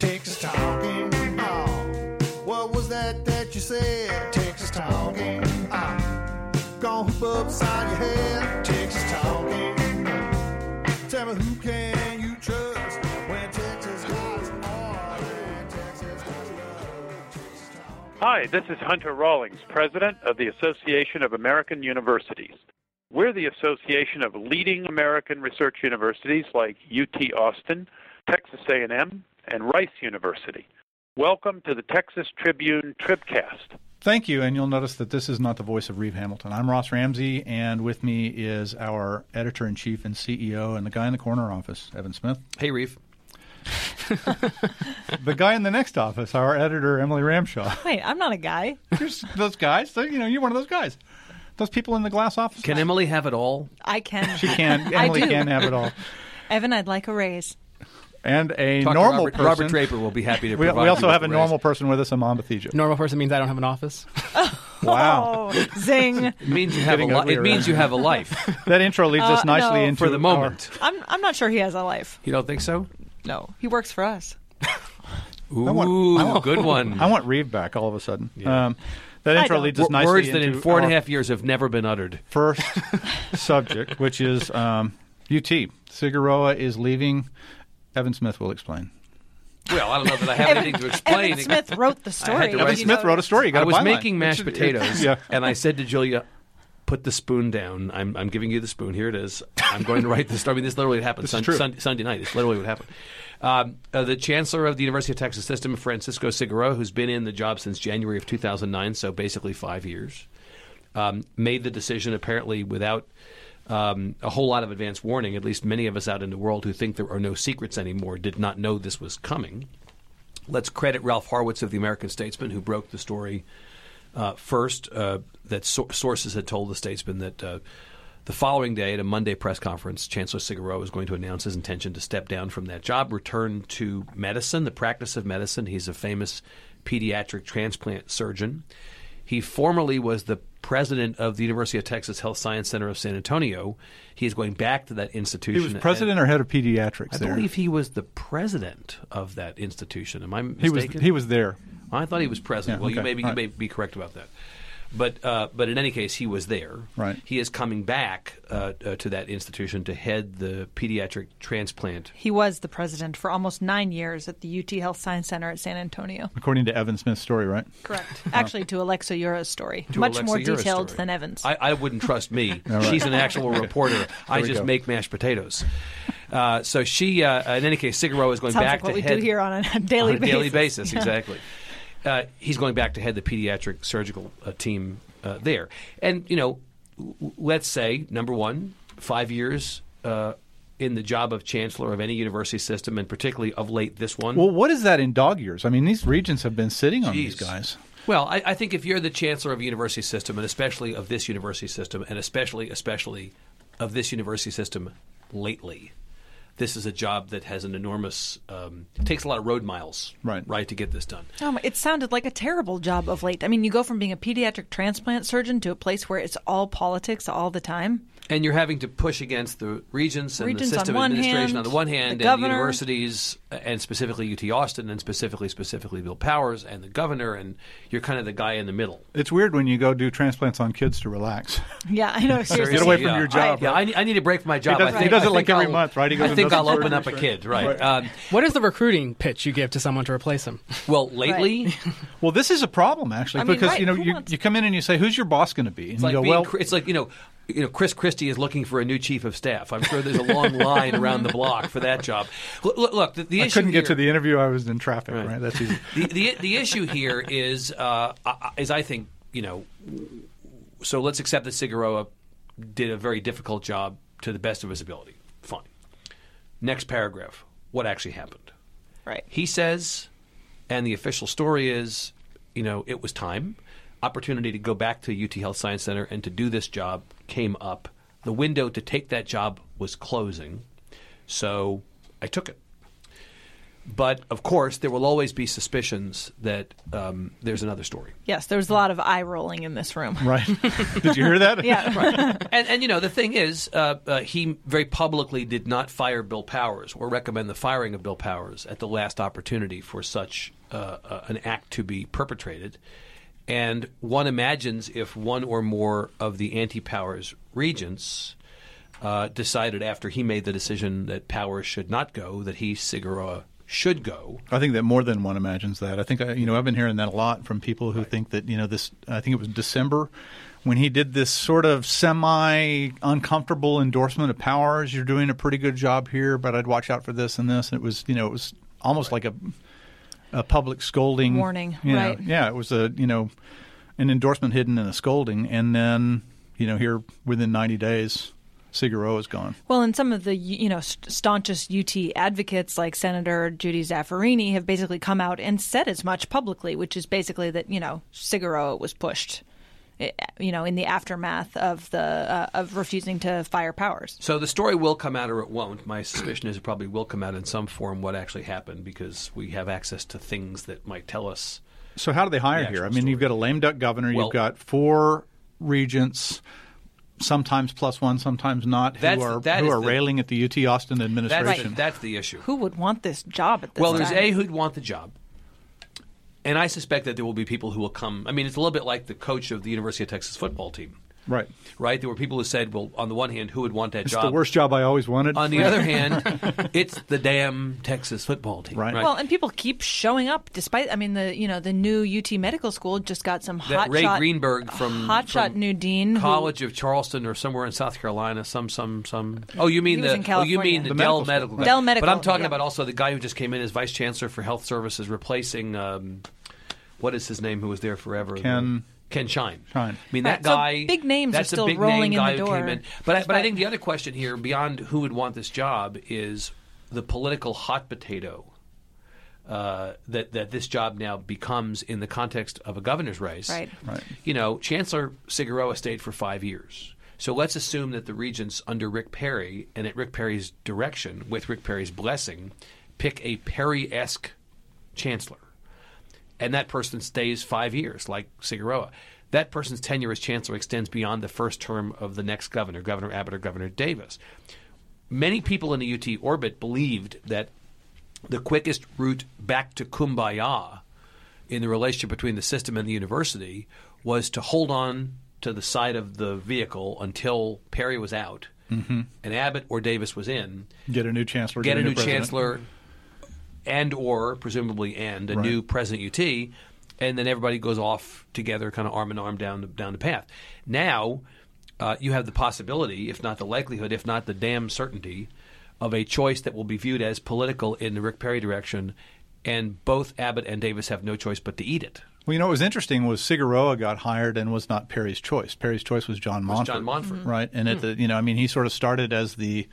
Texas talking. Oh, what was that that you said? Texas talking. Ah, oh, gonna hoop upside your head. Texas talking. Tell me who can. Hi, this is Hunter Rawlings, President of the Association of American Universities. We're the association of leading American research universities like UT Austin, Texas A&M, and Rice University. Welcome to the Texas Tribune Tribcast. Thank you, and you'll notice that this is not the voice of Reeve Hamilton. I'm Ross Ramsey, and with me is our editor in chief and CEO, and the guy in the corner office, Evan Smith. Hey, Reeve. The guy in the next office, our editor, Emily Ramshaw. Wait, I'm not a guy. You're those guys. So, you know, you're one of those guys. Those people in the glass office. Can Emily have it all? I can. She can. I Emily do. can have it all. Evan, I'd like a raise. And a Talk normal Robert, person. Robert Draper will be happy to we, provide we you also with have a the normal raise. person with us, Aman Batheja. Normal person means I don't have an office. Wow. Oh, zing. It means you have a li- It means you have a life That intro leads us Uh, nicely no. into for the our- moment. I'm I'm not sure he has a life. You don't think so? No, he works for us. Ooh, want- I want- good one. I want Reeve back all of a sudden. Yeah. Um, that intro leads us W- nicely Words that into in four and a our half years have never been uttered. first subject, which is um, UT. Cigarroa is leaving. Evan Smith will explain. Well, I don't know that I have Evan, anything to explain. Evan Smith wrote the story. to write- Evan Right. Smith wrote a story. You got I a was byline. making mashed potatoes, yeah. and I said to Julia, "Put the spoon down. I'm, I'm giving you the spoon. Here it is. I'm going to write this story. I mean, this literally happened This is Sun- true. Sun- Sunday night. It's literally what happened." Um, uh, the chancellor of the University of Texas System, Francisco Cigarroa, who's been in the job since January of 2009, so basically five years, um, made the decision apparently without um, a whole lot of advance warning. At least many of us out in the world who think there are no secrets anymore did not know this was coming. Let's credit Ralph Haurwitz of the American Statesman, who broke the story uh, first. Uh, that so- sources had told the Statesman that uh, the following day, at a Monday press conference, Chancellor Cigarroa was going to announce his intention to step down from that job, return to medicine, the practice of medicine. He's a famous pediatric transplant surgeon. He formerly was the president of the University of Texas Health Science Center of San Antonio. He is going back to that institution. He was president or head of pediatrics I there. believe he was the president of that institution. Am I mistaken? he was he was there. I thought he was president. Yeah, well, you may be, you may be correct about that. But uh, but in any case, he was there. Right. He is coming back uh, uh, to that institution to head the pediatric transplant. He was the president for almost nine years at the UT Health Science Center at San Antonio. According to Evan Smith's story, right? Correct. Actually, to Alexa Ura's story, To much Alexa more Ura's detailed story. than Evans. I, I wouldn't trust me. right. She's an actual reporter. I just go. make mashed potatoes. Uh, so she, uh, in any case, Cigarroa is going Sounds back like what to we head do here on a daily on a daily basis. basis. Yeah. Exactly. Uh, he's going back to head the pediatric surgical uh, team uh, there, and you know, let's say number one, five years uh, in the job of chancellor of any university system, and particularly of late this one. Well, what is that in dog years? I mean, these regents have been sitting on these guys. Well, I, I think if you're the chancellor of a university system, and especially of this university system, and especially especially of this university system lately, this is a job that has an enormous um, takes a lot of road miles, Right. right, to get this done. Oh, it sounded like a terrible job of late. I mean, you go from being a pediatric transplant surgeon to a place where it's all politics all the time. And you're having to push against the regents and Regents the system one administration hand, on the one the hand, and governor. the universities, and specifically UT Austin, and specifically specifically Bill Powers and the governor, and you're kind of the guy in the middle. It's weird when you go do transplants on kids to relax. Yeah, I know. Seriously. Get away from Yeah, your job. I, yeah, I need, I need a break from my job. does- I he think, does it I like think every I'll- month, right? He goes I think I'll open up a surgeries, kid, right? Right. Um, What is the recruiting pitch you give to someone to replace him? well, lately, Well, this is a problem actually I mean, because right, you know you, wants- you come in and you say, "Who's your boss going to be?" And it's you like go, being, "Well, it's like you know, you know, Chris Christie is looking for a new chief of staff. I'm sure there's a long line around the block for that job. Look, look, look the, the I issue couldn't get here- to the interview. I was in traffic. Right, Right. that's easy." the, the the issue here is uh, I- is I think you know. So let's accept that Cigarroa did a very difficult job to the best of his ability. Fine. Next paragraph. What actually happened? Right. He says, and the official story is, you know, it was time. Opportunity to go back to UT Health Science Center and to do this job came up. The window to take that job was closing, so I took it. But of course, there will always be suspicions that um, there's another story. Yes, there was a lot of eye rolling in this room. Right? Did you hear that? Yeah. and, and you know the thing is, uh, uh, he very publicly did not fire Bill Powers or recommend the firing of Bill Powers at the last opportunity for such uh, uh, an act to be perpetrated. And one imagines if one or more of the anti-Powers regents uh, decided after he made the decision that Powers should not go, that he Cigarroa should go. I think that more than one imagines that. I think I, you know I've been hearing that a lot from people who think that you know this. I think it was December when he did this sort of semi uncomfortable endorsement of Powers. You're doing a pretty good job here, but I'd watch out for this and this. And it was you know it was almost like a a public scolding Warning, you know. right. Yeah, it was a you know an endorsement hidden in a scolding, and then you know here within 90 days, Cigarroa is gone. Well, and some of the you know staunchest UT advocates like Senator Judy Zaffirini have basically come out and said as much publicly, which is basically that you know Cigarroa was pushed, you know, in the aftermath of the uh, of refusing to fire Powers. So the story will come out or it won't. My suspicion is it probably will come out in some form what actually happened because we have access to things that might tell us. So how do they hire The here? I actual mean, you've got a lame duck governor. Well- you've got four regents, sometimes plus one, sometimes not, who That's- are that who is are the- railing at the UT Austin That's, administration. that's the issue. Who would want this job at this Well, there's? A who'd want the job. And I suspect that there will be people who will come. I mean, it's a little bit like the coach of the University of Texas football team, Right. right? There were people who said, well, on the one hand, who would want that It's job? the worst job I always wanted. On the other hand, it's the damn Texas football team. Right. Well, and people keep showing up despite. I mean, the you know the new UT Medical School just got some that hot Ray shot, Greenberg from hot shot new dean who- College of Charleston or somewhere in South Carolina. Some some some. Oh, you mean the? oh, you mean California. the, The Dell medical Medical? school. Dell Medical, But I'm talking yeah. about also the guy who just came in as vice chancellor for health services, replacing um, what is his name? Who was there forever? Ken- Ken Shine. Shine. I mean Right, that so guy. big names are still a big rolling name in guy the who came door, in. But I, but I think the other question here, beyond who would want this job, is the political hot potato uh, that that this job now becomes in the context of a governor's race. Right. Right. You know, Chancellor Cigarroa stayed for five years. So let's assume that the regents under Rick Perry and at Rick Perry's direction, with Rick Perry's blessing, pick a Perry-esque chancellor, and that person stays five years, like Cigarroa. That person's tenure as chancellor extends beyond the first term of the next governor, Governor Abbott or Governor Davis. Many people in the UT orbit believed that the quickest route back to kumbaya in the relationship between the system and the university was to hold on to the side of the vehicle until Perry was out mm-hmm. and Abbott or Davis was in, Get a new chancellor. get a new president. chancellor and or presumably and a Right. new president UT, and then everybody goes off together, kind of arm in arm down the, down the path. Now uh, you have the possibility, if not the likelihood, if not the damn certainty, of a choice that will be viewed as political in the Rick Perry direction, and both Abbott and Davis have no choice but to eat it. Well, you know what was interesting was Cigarroa got hired and was not Perry's choice. Perry's choice was John Montford. Was. John Montford. Right, and Hmm. at the you know I mean he sort of started as the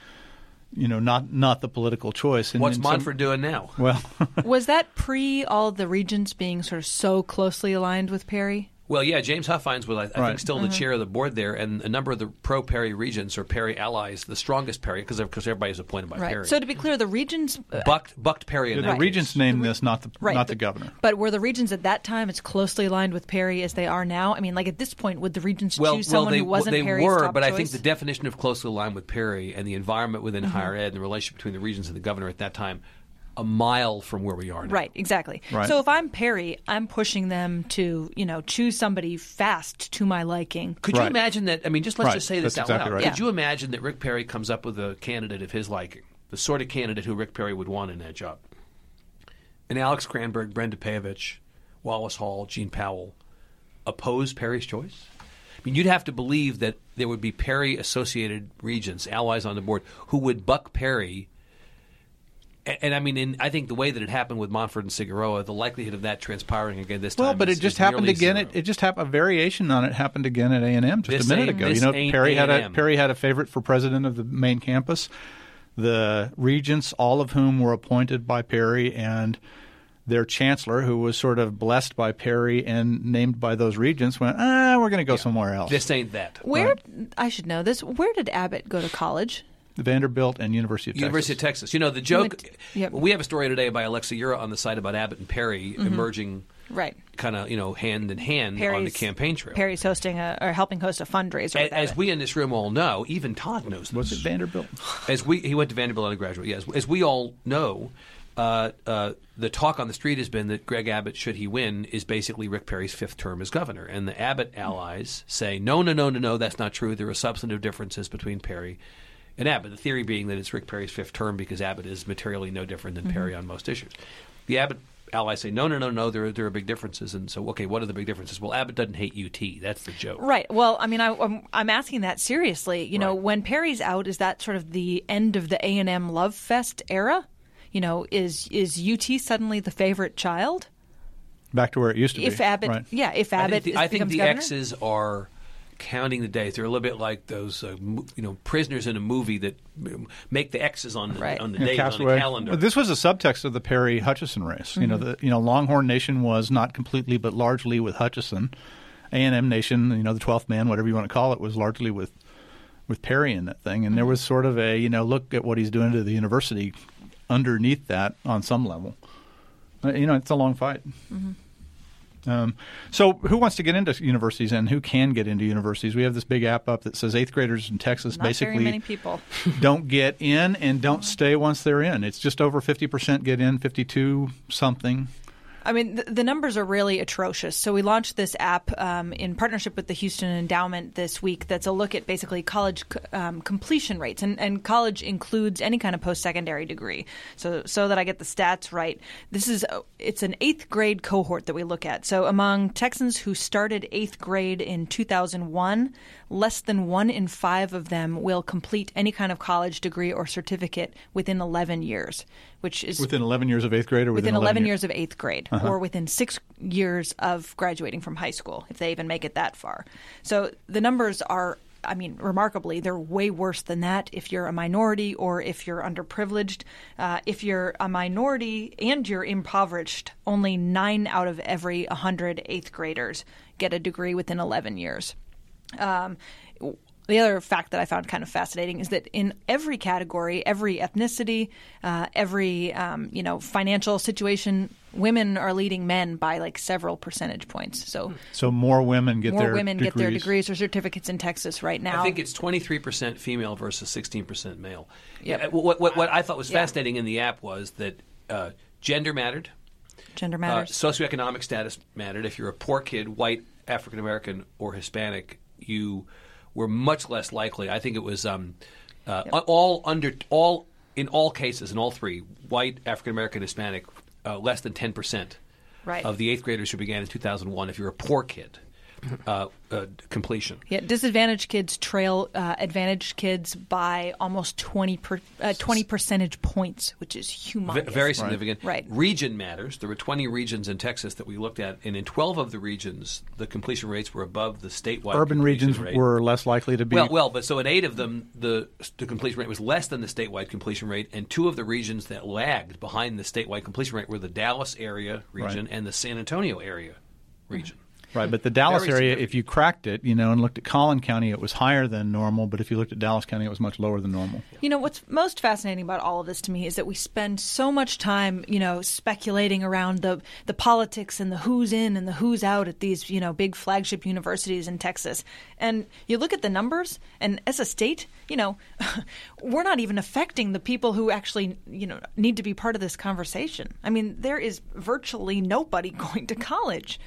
you know not not the political choice. And, What's and some- doing now? well, was that pre all the regents being sort of so closely aligned with Perry? Well, yeah, James Huffines was, I, I think, Right. still the chair of the board there, and a number of the pro Perry regents or Perry allies, the strongest Perry, because of because everybody is appointed by Right. Perry. So to be clear, the regents. uh, bucked, bucked Perry in the that case. regents named this, not the Right, not the but- governor. But were the regents at that time as closely aligned with Perry as they are now? I mean, like at this point, would the regents Well, choose well, someone they, who wasn't well, they Perry's were, top but I think the definition of closely aligned with Perry and the environment within Mm-hmm. higher ed and the relationship between the regents and the governor at that time, a mile from where we are now. Right, exactly. Right. So if I'm Perry, I'm pushing them to, you know, choose somebody fast to my liking. Could you Right. imagine that? I mean, just let's Right. just say this That's out exactly loud. right. Could you imagine that Rick Perry comes up with a candidate of his liking, the sort of candidate who Rick Perry would want in that job? And Alex Cranberg, Brenda Pejovich, Wallace Hall, Gene Powell oppose Perry's choice? I mean, you'd have to believe that there would be Perry associated regents, allies on the board, who would buck Perry. And, and I mean, in, I think the way that it happened with Montford and Cigarroa, the likelihood of that transpiring again this time. Well, but is- it just happened again. It, it just happened. A variation on it happened again at A and M just This a minute ago. You know, Perry had a A&M. Perry had a favorite for president of the main campus. The regents, all of whom were appointed by Perry, and their chancellor, who was sort of blessed by Perry and named by those regents, went, ah, we're going to go somewhere else. This ain't that. Where I should know this. Where did Abbott go to college? Vanderbilt, and University of University of Texas. Texas. You know the joke. went- yep. We have a story today by Alexa Ura on the site about Abbott and Perry emerging, Right. kind of you know hand in hand on the campaign trail. Perry's hosting a or helping host a fundraiser. A- as we in this room all know, even Todd knows this. Was it Vanderbilt? As we, he went to Vanderbilt undergraduate. Yes, as we all know, uh, uh, the talk on the street has been that Greg Abbott, should he win, is basically Rick Perry's fifth term as governor. And the Abbott allies say, no, no, no, no, no, that's not true. There are substantive differences between Perry and Abbott. The theory being that it's Rick Perry's fifth term because Abbott is materially no different than Perry mm-hmm. on most issues. The Abbott allies say, no, no, no, no, there are, there are big differences. And so, okay, what are the big differences? Well, Abbott doesn't hate UT. That's the joke. Right. Well, I mean, I, I'm I'm asking that seriously. You know, when Perry's out, is that sort of the end of the A and M love fest era? You know, is is UT suddenly the favorite child? Back to where it used to If be. Abbott, Right. yeah, if I Abbott think the, is, I think the? X's are counting the days. They're a little bit like those, uh, mo- you know, prisoners in a movie that um, make the X's on the, Right. on the Yeah, date on Castaway. the calendar. This was a subtext of the Perry Hutchison race. You know, the you know Longhorn Nation was not completely, but largely with Hutchison. A and M Nation, you know, the twelfth man, whatever you want to call it, was largely with with Perry in that thing. And there was sort of a you know look at what he's doing to the university underneath that on some level. Uh, you know, it's a long fight. Um, so, who wants to get into universities and who can get into universities? We have this big app up that says eighth graders in Texas Not basically very many people. don't get in and don't stay once they're in. It's just over 50% get in, 52 something. I mean, the, the numbers are really atrocious. So we launched this app um, in partnership with the Houston Endowment this week. That's a look at basically college um, completion rates, and, and college includes any kind of post-secondary degree. So, so that I get the stats right, this is uh, it's an eighth grade cohort that we look at. So among Texans who started eighth grade in 2001, less than one in five of them will complete any kind of college degree or certificate within 11 years, which is Within 11 years of eighth grade or within, within 11 years? years of eighth grade or within six years of graduating from high school, if they even make it that far. So the numbers are, I mean, remarkably, they're way worse than that if you're a minority or if you're underprivileged. Uh, if you're a minority and you're impoverished, only nine out of every 100 eighth graders get a degree within 11 years. Um, the other fact that I found kind of fascinating is that in every category, every ethnicity, uh, every um, you know financial situation, women are leading men by like several percentage points. So So more women get more their women degrees. get their degrees or certificates in Texas right now. I think it's 23% female versus 16% male. Yep. Yeah, What, what, what I thought was Yeah. fascinating in the app was that uh, gender mattered, gender uh, matters. socioeconomic status mattered. If you're a poor kid, white, African American, or Hispanic, you were much less likely. I think it was um, uh, all under all in all cases, in all three, white, African American, Hispanic, uh, less than 10% Right. of the eighth graders who began in 2001. If you're a poor kid, uh, uh, completion. Yeah, disadvantaged kids trail uh, advantaged kids by almost 20, per, uh, 20 percentage points, which is V- humongous. very significant. Right. Region matters. There were 20 regions in Texas that we looked at, and in 12 of the regions, the completion rates were above the statewide. Urban regions rate. were less likely to be. Well, well, but so in eight of them, the the completion rate was less than the statewide completion rate, and two of the regions that lagged behind the statewide completion rate were the Dallas area region Right. and the San Antonio area region. Right, but the Dallas area, if you cracked it, you know, and looked at Collin County, it was higher than normal. But if you looked at Dallas County, it was much lower than normal. You know, what's most fascinating about all of this to me is that we spend so much time, you know, speculating around the, the politics and the who's in and the who's out at these, you know, big flagship universities in Texas. And you look at the numbers, and as a state, you know, we're not even affecting the people who actually, you know, need to be part of this conversation. I mean, there is virtually nobody going to college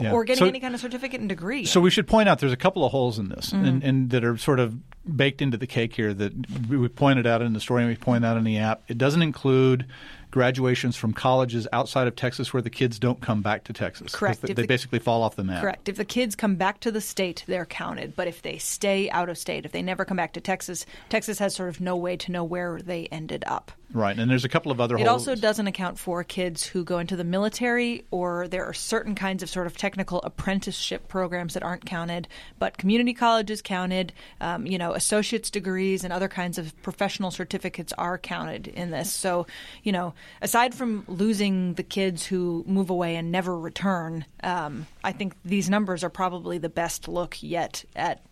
Yeah. or getting So- any kind of certificate and degree. So we should point out there's a couple of holes in this, Mm-hmm. and, and that are sort of baked into the cake here that we we pointed out in the story and we point out in the app. It doesn't include graduations from colleges outside of Texas where the kids don't come back to Texas. Correct. They, the- basically fall off the map. Correct. If the kids come back to the state, they're counted. But if they stay out of state, if they never come back to Texas, Texas has sort of no way to know where they ended up. Right, and there's a couple of other It holes. also doesn't account for kids who go into the military, or there are certain kinds of sort of technical apprenticeship programs that aren't counted. But community college is counted. Um, you know, associate's degrees and other kinds of professional certificates are counted in this. So, you know, aside from losing the kids who move away and never return, um, I think these numbers are probably the best look yet at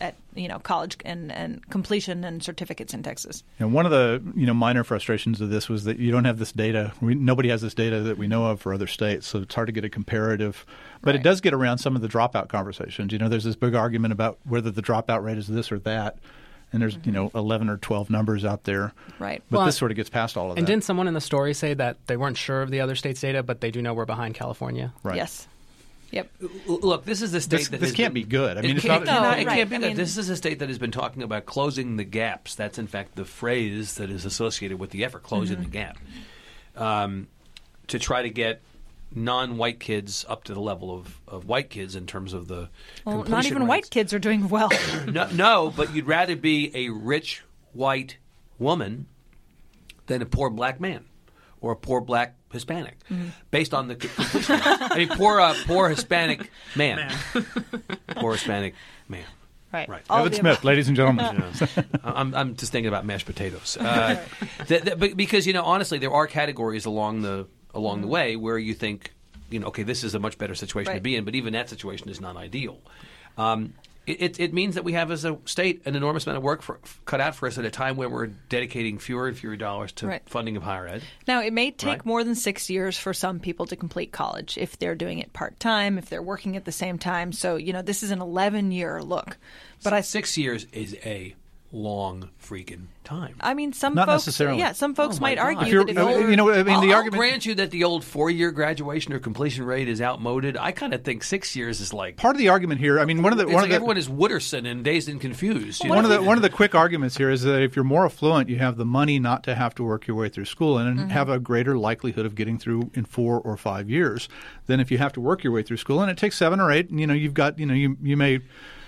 at you know college and, and completion and certificates in Texas. And one of the you know minor frustrations of this was that you don't have this data. We, nobody has this data that we know of for other states, so it's hard to get a comparative. But it does get around some of the dropout conversations. You know, there's this big argument about whether the dropout rate is this or that, and there's you know 11 or 12 numbers out there. Right. But Well, this sort of gets past all of And that. And didn't someone in the story say that they weren't sure of the other states' data, but they do know we're behind California? right. Yes. Yep. Look, this is the state This, that this has can't been- be good. I mean, it it's can't, not. it cannot- No, it right. can't be I mean- this is a state that has been talking about closing the gaps. That's in fact the phrase that is associated with the effort, closing Mm-hmm. the gap, um, to try to get non-white kids up to the level of, of white kids in terms of the Well, not even rates. white kids are doing well. No, no, but you'd rather be a rich white woman than a poor black man or a poor black Hispanic, Mm-hmm. based on the. I mean, poor uh, poor Hispanic man, poor Hispanic man. right. Right. All Evan Smith, above. ladies and gentlemen. I'm, I'm just thinking about mashed potatoes. Uh, th- th- because you know, honestly, there are categories along the along the way where you think, you know, okay, this is a much better situation to be in, but even that situation is not ideal. Um, it, it, it means that we have, as a state, an enormous amount of work for, cut out for us at a time when we're dedicating fewer and fewer dollars to Right. funding of higher ed. Now, it may take Right. more than six years for some people to complete college if they're doing it part time, if they're working at the same time. So, you know, this is an 11 year look. But I, Six years is a long freaking time. I mean, some Not folks, necessarily. yeah, some folks Oh, might God. argue If you're- that if uh, you're, know, I mean, I'll, the I'll argument. grant you that the old four-year graduation or completion rate is outmoded. I kind of think six years is like Part of the argument here, I mean, one of the It's one like of the everyone is Wooderson and dazed and confused. you one of the one of the quick arguments here is that if you're more affluent, you have the money not to have to work your way through school and Mm-hmm. have a greater likelihood of getting through in four or five years than if you have to work your way through school and it takes seven or eight. And, you know, you've got you know you you may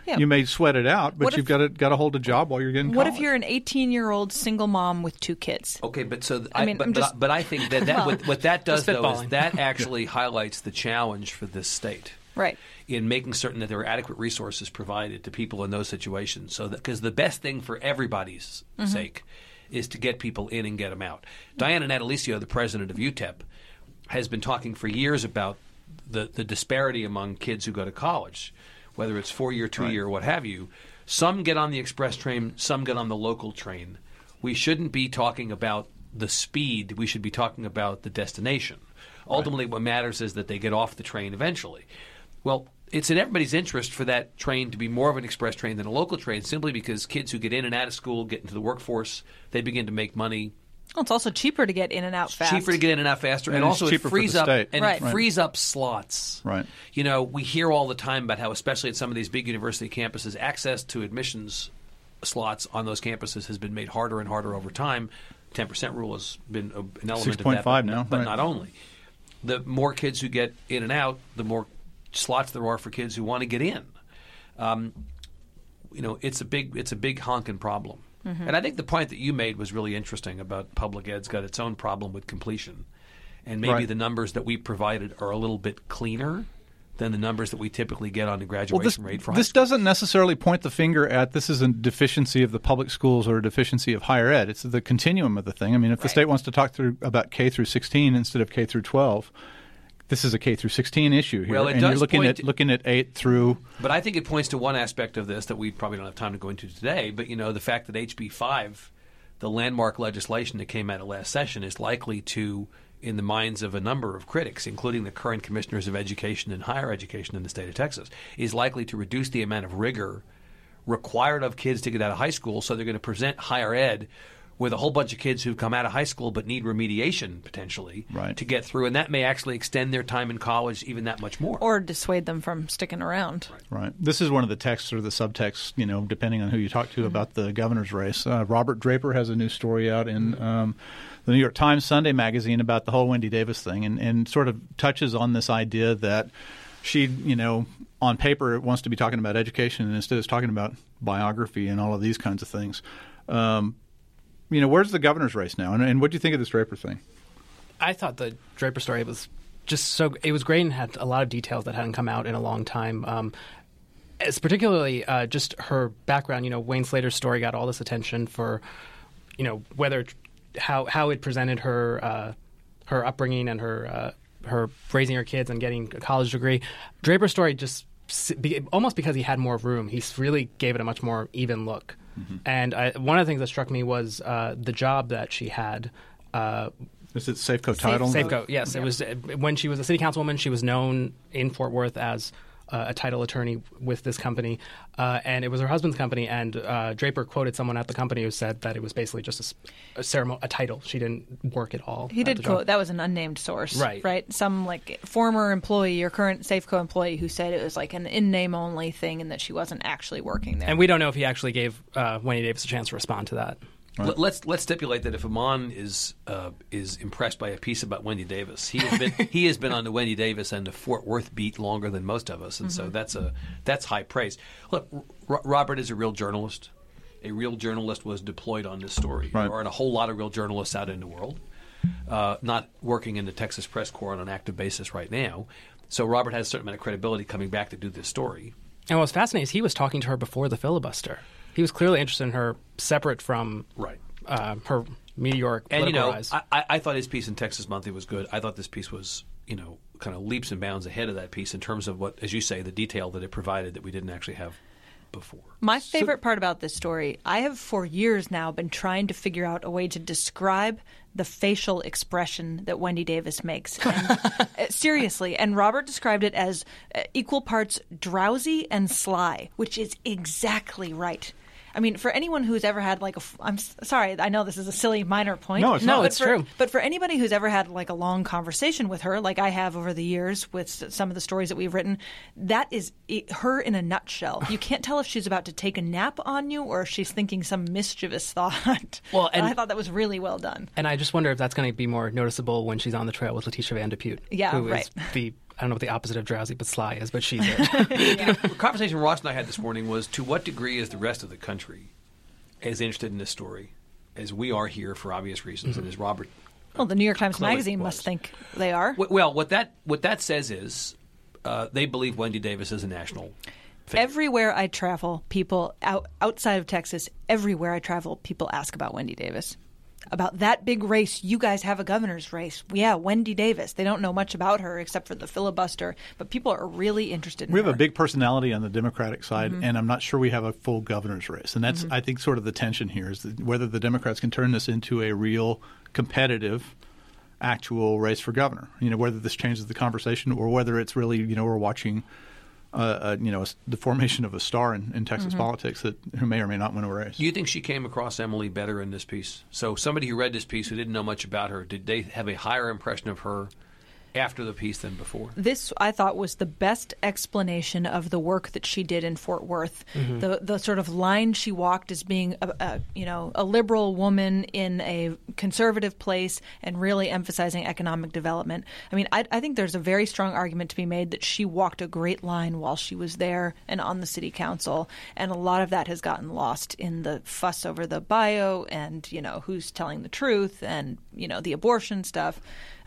Yeah. you may sweat it out, but What you've if- got to got to hold a job while you're getting. what college. if you're an 18 year old single mom with two kids? Okay, but so th- I I, mean, but, I'm but, I- but I think that, that what, what that does though is that actually highlights the challenge for this state. Right. in making certain that there are adequate resources provided to people in those situations. So that because the best thing for everybody's Mm-hmm. sake is to get people in and get them out. Diana Natalicio, the president of UTEP, has been talking for years about the the disparity among kids who go to college, whether it's four year, two year, what have you. Some get on the express train, some get on the local train. We shouldn't be talking about the speed. We should be talking about the destination. Ultimately, what matters is that they get off the train eventually. Well, it's in everybody's interest for that train to be more of an express train than a local train, simply because kids who get in and out of school, get into the workforce, they begin to make money. Well, it's also cheaper to get in and out fast. Cheaper to get in and out faster, and, And also it frees up state. and Right. frees up slots. Right. You know, we hear all the time about how, especially at some of these big university campuses, access to admissions slots on those campuses has been made harder and harder over time. Ten percent rule has been an element of that, 6.5 but, now, but right. not only. The more kids who get in and out, the more slots there are for kids who want to get in. Um, you know, it's a big it's a big honking problem. Mm-hmm. And I think the point that you made was really interesting about public ed's got its own problem with completion, and maybe Right. the numbers that we provided are a little bit cleaner than the numbers that we typically get on the graduation Well, this, rate for this doesn't necessarily point the finger at this is a deficiency of the public schools or a deficiency of higher ed. It's the continuum of the thing. I mean, if the state wants to talk through about K through 16 instead of K through 12, this is a K through 16 issue here, Well, it and you're looking at to- looking at eight through. But I think it points to one aspect of this that we probably don't have time to go into today. But you know, the fact that HB five, the landmark legislation that came out of last session, is likely to, in the minds of a number of critics, including the current commissioners of education and higher education in the state of Texas, is likely to reduce the amount of rigor required of kids to get out of high school. So they're going to present higher ed with a whole bunch of kids who've come out of high school but need remediation potentially Right. to get through, and that may actually extend their time in college even that much more. or dissuade them from sticking around. Right. This is one of the texts or the subtexts, you know, depending on who you talk to about the governor's race. Uh, Robert Draper has a new story out in um, the New York Times Sunday magazine about the whole Wendy Davis thing and, and sort of touches on this idea that she, you know, on paper wants to be talking about education and instead is talking about biography and all of these kinds of things. Um, you know, where's the governor's race now? And, and what do you think of this Draper thing? I thought the Draper story was just so it was great and had a lot of details that hadn't come out in a long time. Um, it's particularly uh, just her background. You know, Wayne Slater's story got all this attention for, you know, whether how how it presented her uh, her upbringing and her uh, her raising her kids and getting a college degree. Draper's story just almost because he had more room, he really gave it a much more even look. And I, one of the things that struck me was uh, the job that she had. Uh, Is it Safeco title? Safeco, yes. It was uh, when she was a city councilwoman. She was known in Fort Worth as uh, a title attorney with this company, uh, and it was her husband's company. And uh, Draper quoted someone at the company who said that it was basically just a ceremony, a title. She didn't work at all. He did quote that was an unnamed source, Right. Right, some like former employee or current Safeco employee who said it was like an in name only thing and that she wasn't actually working there. And we don't know if he actually gave uh, Wendy Davis a chance to respond to that. Let- Let's let's stipulate that if Aman is uh, is impressed by a piece about Wendy Davis, he has been he has been on the Wendy Davis and the Fort Worth beat longer than most of us, and so that's a that's high praise. Look, R- Robert is a real journalist. A real journalist was deployed on this story. Right. There aren't a whole lot of real journalists out in the world, uh, not working in the Texas Press Corps on an active basis right now. So Robert has a certain amount of credibility coming back to do this story. And what's fascinating is he was talking to her before the filibuster. He was clearly interested in her, separate from Right. uh, her meteoric And you know, rise. I, I- I thought his piece in Texas Monthly was good. I thought this piece was, you know, kind of leaps and bounds ahead of that piece in terms of what, as you say, the detail that it provided that we didn't actually have before. My favorite part about this story, I have for years now been trying to figure out a way to describe the facial expression that Wendy Davis makes. And, uh, seriously, and Robert described it as uh, equal parts drowsy and sly, which is exactly right. I mean, for anyone who's ever had like a, I'm sorry, I know this is a silly minor point. No, it's No, not. But it's for- true. But for anybody who's ever had like a long conversation with her, like I have over the years with some of the stories that we've written, that is i her in a nutshell. You can't tell if she's about to take a nap on you or if she's thinking some mischievous thought. Well, and- I thought that was really well done. and I just wonder if that's going to be more noticeable when she's on the trail with Leticia Van de Putte. Yeah, who is right. the I don't know what the opposite of drowsy, but sly is, but she's it. You know, the conversation Ross and I had this morning was to what degree is the rest of the country as interested in this story as we are here for obvious reasons, and as Robert. Well, the New York Times Chloe Magazine was. must think they are. Well, well, what that what that says is uh, they believe Wendy Davis is a national. figure. Everywhere I travel, people out, outside of Texas, everywhere I travel, people ask about Wendy Davis. About that big race, you guys have a governor's race. Yeah, Wendy Davis. They don't know much about her except for the filibuster, but people are really interested in We have her. a big personality on the Democratic side, Mm-hmm. and I'm not sure we have a full governor's race. And that's, I think, sort of the tension here is whether the Democrats can turn this into a real competitive, actual race for governor. You know, whether this changes the conversation or whether it's really, you know, we're watching, uh, uh, you know, the formation of a star in, in Texas Mm-hmm. politics that who may or may not win a race. Do you think she came across Emily better in this piece? So somebody who read this piece who didn't know much about her, did they have a higher impression of her after the piece than before? This I thought was the best explanation of the work that she did in Fort Worth. Mm-hmm. The the sort of line she walked as being a, a you know a liberal woman in a conservative place and really emphasizing economic development. I mean, I, I think there's a very strong argument to be made that she walked a great line while she was there and on the city council, and a lot of that has gotten lost in the fuss over the bio and you know who's telling the truth and you know the abortion stuff.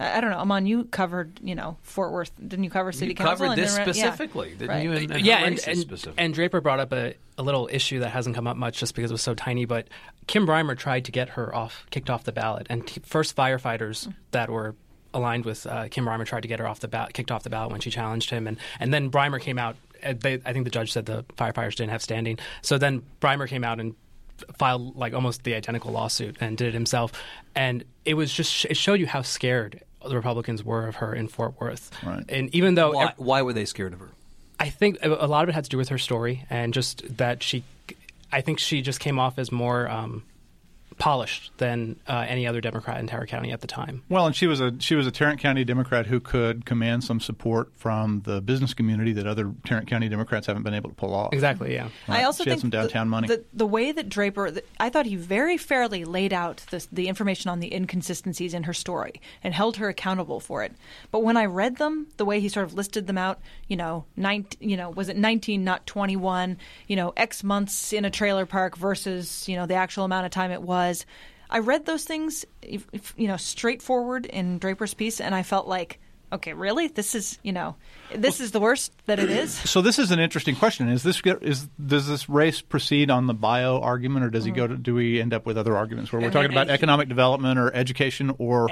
I I don't know. Aman, you covered, you know, Fort Worth. Didn't you cover city you council? covered and this then- yeah. specifically, didn't Right. you? And, and yeah, and, and, specific. and Draper brought up a, a little issue that hasn't come up much just because it was so tiny. But Kim Brimer tried to get her off, kicked off the ballot, and t- first firefighters that were aligned with uh, Kim Brimer tried to get her off the ballot, kicked off the ballot when she challenged him, and and then Brimer came out. uh, They, I think the judge said the firefighters didn't have standing, so then Brimer came out and filed like almost the identical lawsuit and did it himself, and it was just it showed you how scared the Republicans were of her in Fort Worth, Right. and even though why, why were they scared of her? I think a a lot of it had to do with her story and just that she. I think she just came off as more um, polished than uh, any other Democrat in Tarrant County at the time. Well, and she was a she was a Tarrant County Democrat who could command some support from the business community that other Tarrant County Democrats haven't been able to pull off. Exactly. Yeah. I also She had think some the- downtown money. The, the way that Draper, the, I thought he very fairly laid out the, the information on the inconsistencies in her story and held her accountable for it. But when I read them, the way he sort of listed them out, you know, 19, you know, was it 19, not 21? You know, X months in a trailer park versus you know the actual amount of time it was. I read those things, you know, straightforward in Draper's piece, and I felt like. Okay, really? This is, you know, this is the worst that it is. So this is an interesting question. Is this is does this race proceed on the bio argument, or does he mm. go to? Do we end up with other arguments where we're talking about economic development or education or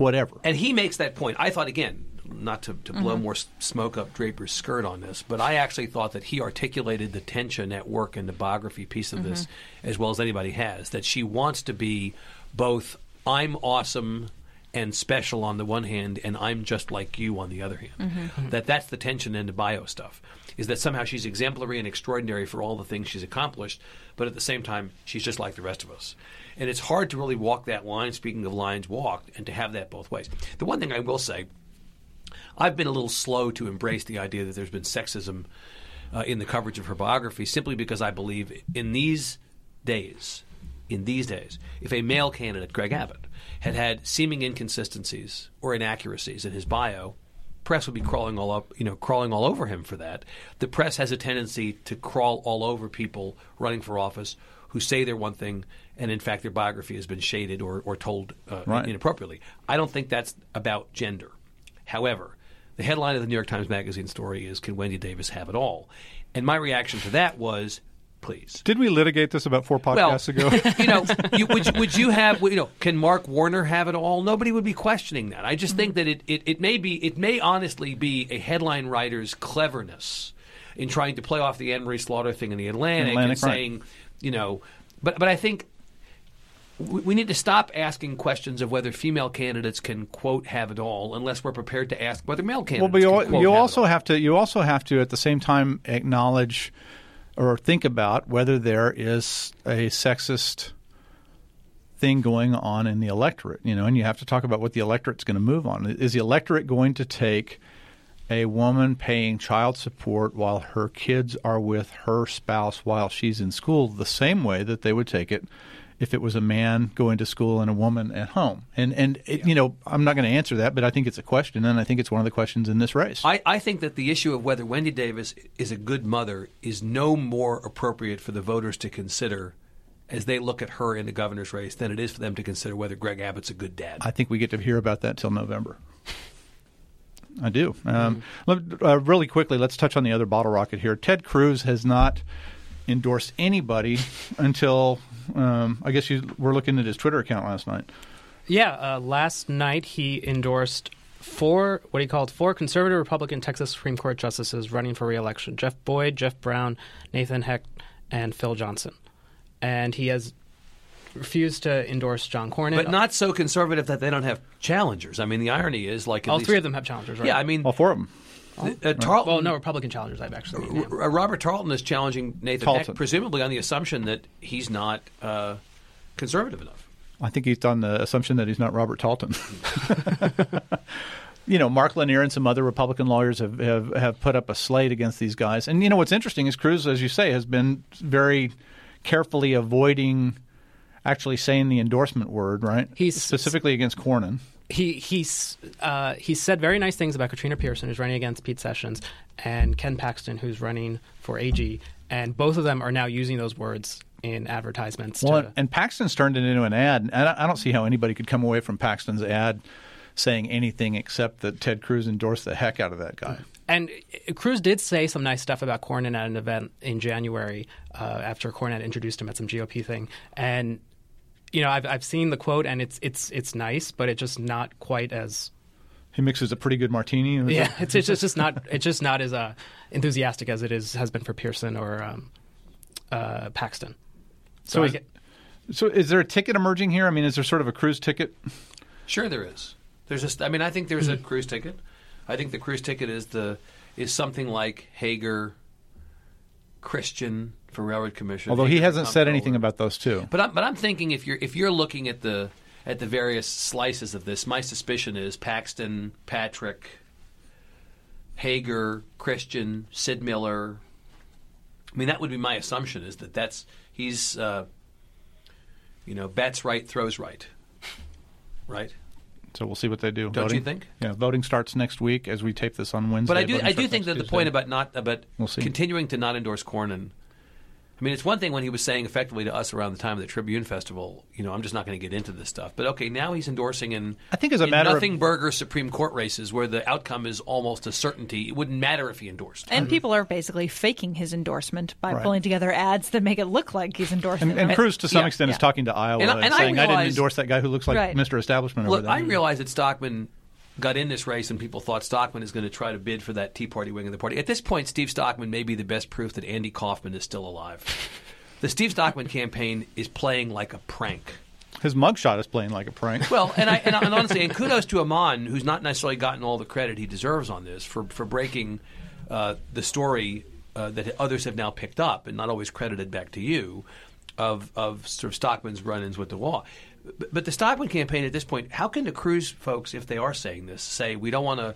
whatever? And he makes that point. I thought again, not to, to blow mm-hmm. more smoke up Draper's skirt on this, but I actually thought that he articulated the tension at work in the biography piece of this mm-hmm. as well as anybody has. That she wants to be both I'm awesome and special on the one hand, and I'm just like you on the other hand. That that's the tension in the bio stuff. Is that somehow she's exemplary and extraordinary for all the things she's accomplished, but at the same time she's just like the rest of us. And it's hard to really walk that line. Speaking of lines walked, and to have that both ways. The one thing I will say, I've been a little slow to embrace the idea that there's been sexism uh, in the coverage of her biography, simply because I believe in these days, in these days, if a male candidate, Greg Abbott, had had seeming inconsistencies or inaccuracies in his bio, press would be crawling all up, you know, crawling all over him for that. The press has a tendency to crawl all over people running for office who say they're one thing and in fact their biography has been shaded or, or told uh, Right. inappropriately. I don't think that's about gender. However, the headline of the New York Times Magazine story is Can Wendy Davis have it all? And my reaction to that was, please. Did we litigate this about four podcasts ago? you know, you, would, you- would you have, you know, can Mark Warner have it all? Nobody would be questioning that. I just think that it, it, it may be, it may honestly be a headline writer's cleverness in trying to play off the Anne Marie Slaughter thing in the Atlantic, Atlantic, and right. saying, you know, but but I think we need to stop asking questions of whether female candidates can quote have it all unless we're prepared to ask whether male candidates Well, but you, can quote you have it also have to you also have to at the same time acknowledge or think about whether there is a sexist thing going on in the electorate. You know, and you have to talk about what the electorate's going to move on. Is the electorate going to take a woman paying child support while her kids are with her spouse while she's in school the same way that they would take it if it was a man going to school and a woman at home. And and it, you know, I'm not going to answer that, but I think it's a question and I think it's one of the questions in this race. I, I think that the issue of whether Wendy Davis is a good mother is no more appropriate for the voters to consider as they look at her in the governor's race than it is for them to consider whether Greg Abbott's a good dad. I think we get to hear about that till November. I do. Um, let, uh, really quickly, let's touch on the other bottle rocket here. Ted Cruz has not endorsed anybody until um, I guess you were looking at his Twitter account last night. Yeah, uh, last night he endorsed four, what he called four conservative Republican Texas Supreme Court justices running for reelection Jeff Boyd, Jeff Brown, Nathan Hecht, and Phil Johnson. And he has refused to endorse John Cornyn. but not so conservative that they don't have challengers. I mean, the irony is like All least- three of them have challengers, right? Yeah, I mean, All four of them. Uh, Talton. Well, no, Republican challengers, I've actually named. Uh, Robert Talton is challenging Nathan Talton. Hecht, presumably on the assumption that he's not uh, conservative enough. I think he's on the assumption that he's not Robert Talton. you know, Mark Lanier and some other Republican lawyers have, have, have put up a slate against these guys. And, you know, what's interesting is Cruz, as you say, has been very carefully avoiding actually saying the endorsement word, right? He's- specifically against Cornyn. He he's uh, he said very nice things about Katrina Pearson, who's running against Pete Sessions, and Ken Paxton, who's running for AG, and both of them are now using those words in advertisements. Well, to, and Paxton's turned it into an ad. And I don't see how anybody could come away from Paxton's ad saying anything except that Ted Cruz endorsed the heck out of that guy. And uh, Cruz did say some nice stuff about Cornyn at an event in January uh, after Cornyn introduced him at some GOP thing. And you know, I've I've seen the quote, and it's it's it's nice, but it's just not quite as He mixes a pretty good martini. Is yeah. It's it's just, it's just not it's just not as uh, enthusiastic as it is has been for Pearson or um, uh, Paxton. So, So is- get, So is there a ticket emerging here? I mean, is there sort of a Cruz ticket? Sure, there is. There's just. I mean, I think there's a Cruz ticket. I think the Cruz ticket is the is something like Hegar, Christian for Railroad Commission. Although he hasn't said anything about those two. But I'm, but I'm thinking if you're if you're looking at the at the various slices of this, my suspicion is Paxton, Patrick, Hegar, Christian, Sid Miller. I mean, that would be my assumption is that that's he's uh, you know bats right, throws right, right. So we'll see what they do. Don't voting. you think? Yeah, voting starts next week as we tape this on Wednesday. But I do I do think that the Tuesday. point about not about We'll continuing to not endorse Cornyn. I mean, it's one thing when he was saying effectively to us around the time of the Tribune Festival, you know, I'm just not going to get into this stuff. But okay, now he's endorsing in I think as a in matter of- nothing burger Supreme Court races where the outcome is almost a certainty. It wouldn't matter if he endorsed. And people are basically faking his endorsement by Right. pulling together ads that make it look like he's endorsing And, and them. Cruz, to some Yeah, extent, is talking to Iowa And I- and, and I saying, "I didn't endorse that guy who looks like Right. Mr. Establishment Look, over there." I realize that Stockman got in this race, and people thought Stockman is going to try to bid for that Tea Party wing of the party. At this point, Steve Stockman may be the best proof that Andy Kaufman is still alive. The Steve Stockman campaign is playing like a prank. His mugshot is playing like a prank. Well, and I and, and honestly, and kudos to Aman, who's not necessarily gotten all the credit he deserves on this for for breaking uh, the story uh, that others have now picked up and not always credited back to you of of sort of Stockman's run-ins with the law. But, the Stockman campaign at this point, how can the Cruz folks, if they are saying this, say we don't want to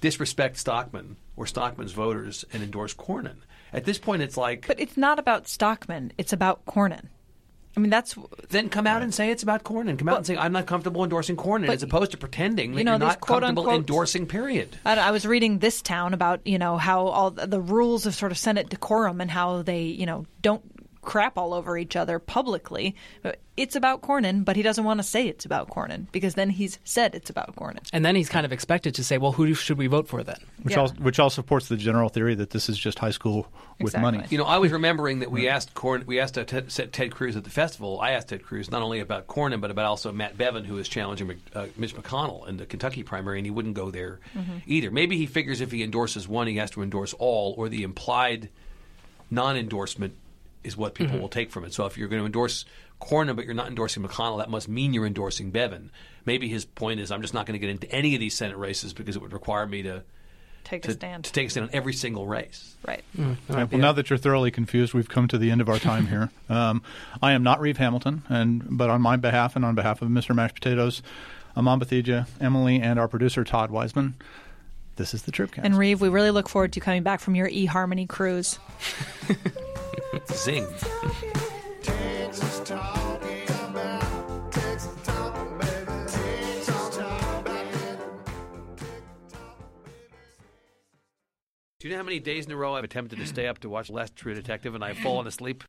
disrespect Stockman or Stockman's voters and endorse Cornyn? At this point, it's like But it's not about Stockman. It's about Cornyn. I mean, that's then come out and say it's about Cornyn. Come out and say I'm not comfortable endorsing Cornyn, as opposed to pretending that you know, you're not comfortable quote-unquote- endorsing. Period. I, I was reading this town about you know how all the the rules of sort of Senate decorum and how they you know don't crap all over each other publicly. It's about Cornyn, but he doesn't want to say it's about Cornyn because then he's said it's about Cornyn. And then he's kind of expected to say, well, who should we vote for then? which Yeah. all which all supports the general theory that this is just high school with Exactly. money. You know, I was remembering that we asked Corn, we asked uh, Ted, Ted Cruz at the festival. I asked Ted Cruz not only about Cornyn, but about also Matt Bevin, who is challenging Mc- uh, Mitch McConnell in the Kentucky primary, and he wouldn't go there either. Maybe he figures if he endorses one, he has to endorse all, or the implied non-endorsement is what people will take from it. So if you're going to endorse Cornyn, but you're not endorsing McConnell, that must mean you're endorsing Bevin. Maybe his point is, I'm just not going to get into any of these Senate races because it would require me to. Take a stand. to take a stand on every single race. right. All right, well, now that you're thoroughly confused, we've come to the end of our time here. Um, I am not Reeve Hamilton, and but on my behalf and on behalf of Mr. Mashed Potatoes, Aman Batheja, Emily, and our producer Todd Wiseman, this is the TribCast. And Reeve, we really look forward to coming back from your eHarmony cruise. Zing. Do you know how many days in a row I've attempted to stay up to watch Last True Detective and I've fallen asleep?